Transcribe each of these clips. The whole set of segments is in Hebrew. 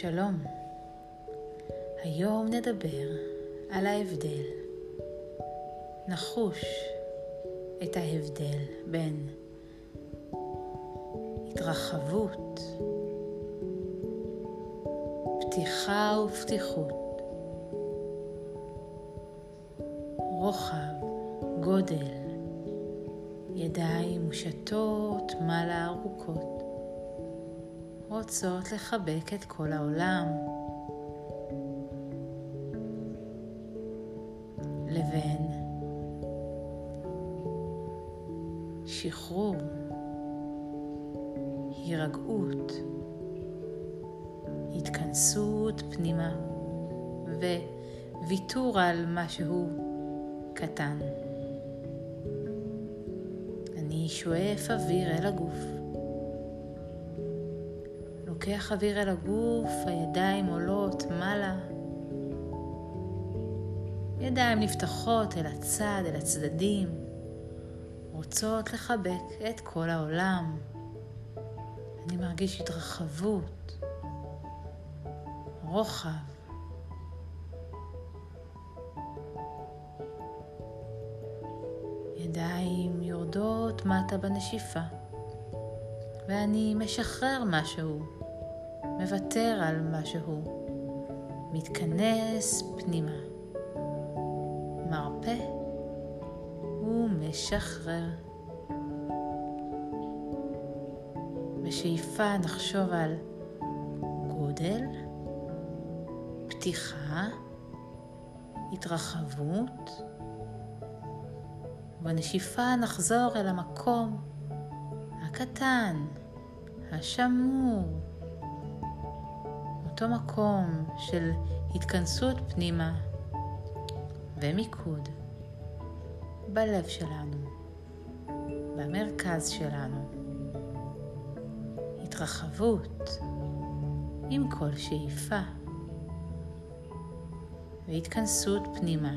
שלום, היום נדבר על ההבדל. נחוש את ההבדל בין התרחבות, פתיחה ופתיחות, רוחב, גודל, ידיים מושטות מעלה ארוכות, רוצות לחבק את כל העולם. לבין שחרור, הירגעות, התכנסות פנימה וויתור על משהו קטן. אני שואף אוויר אל הגוף. לוקח אוויר אל הגוף, הידיים עולות מעלה. ידיים נפתחות אל הצד, אל הצדדים, רוצות לחבק את כל העולם. אני מרגיש התרחבות, רוחב. ידיים יורדות מטה בנשיפה, ואני משחרר משהו, מוותר על משהו, מתכנס פנימה. מרפא ומשחרר. בשאיפה נחשוב על גודל, פתיחה, התרחבות, ובנשיפה נחזור אל המקום הקטן, השמור, אותו מקום של התכנסות פנימה ומיקוד בלב שלנו, במרכז שלנו. התרחבות עם כל שאיפה והתכנסות פנימה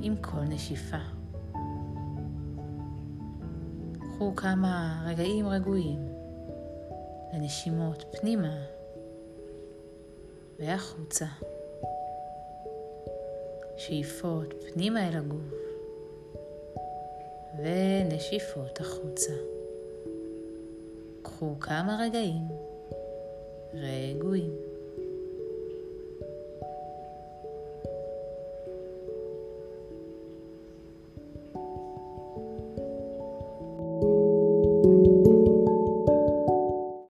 עם כל נשיפה. קחו כמה רגעים רגועים לנשימות פנימה והחוצה. שאיפות פנימה אל הגוף ונשיפות החוצה. קחו כמה רגעים רגועים.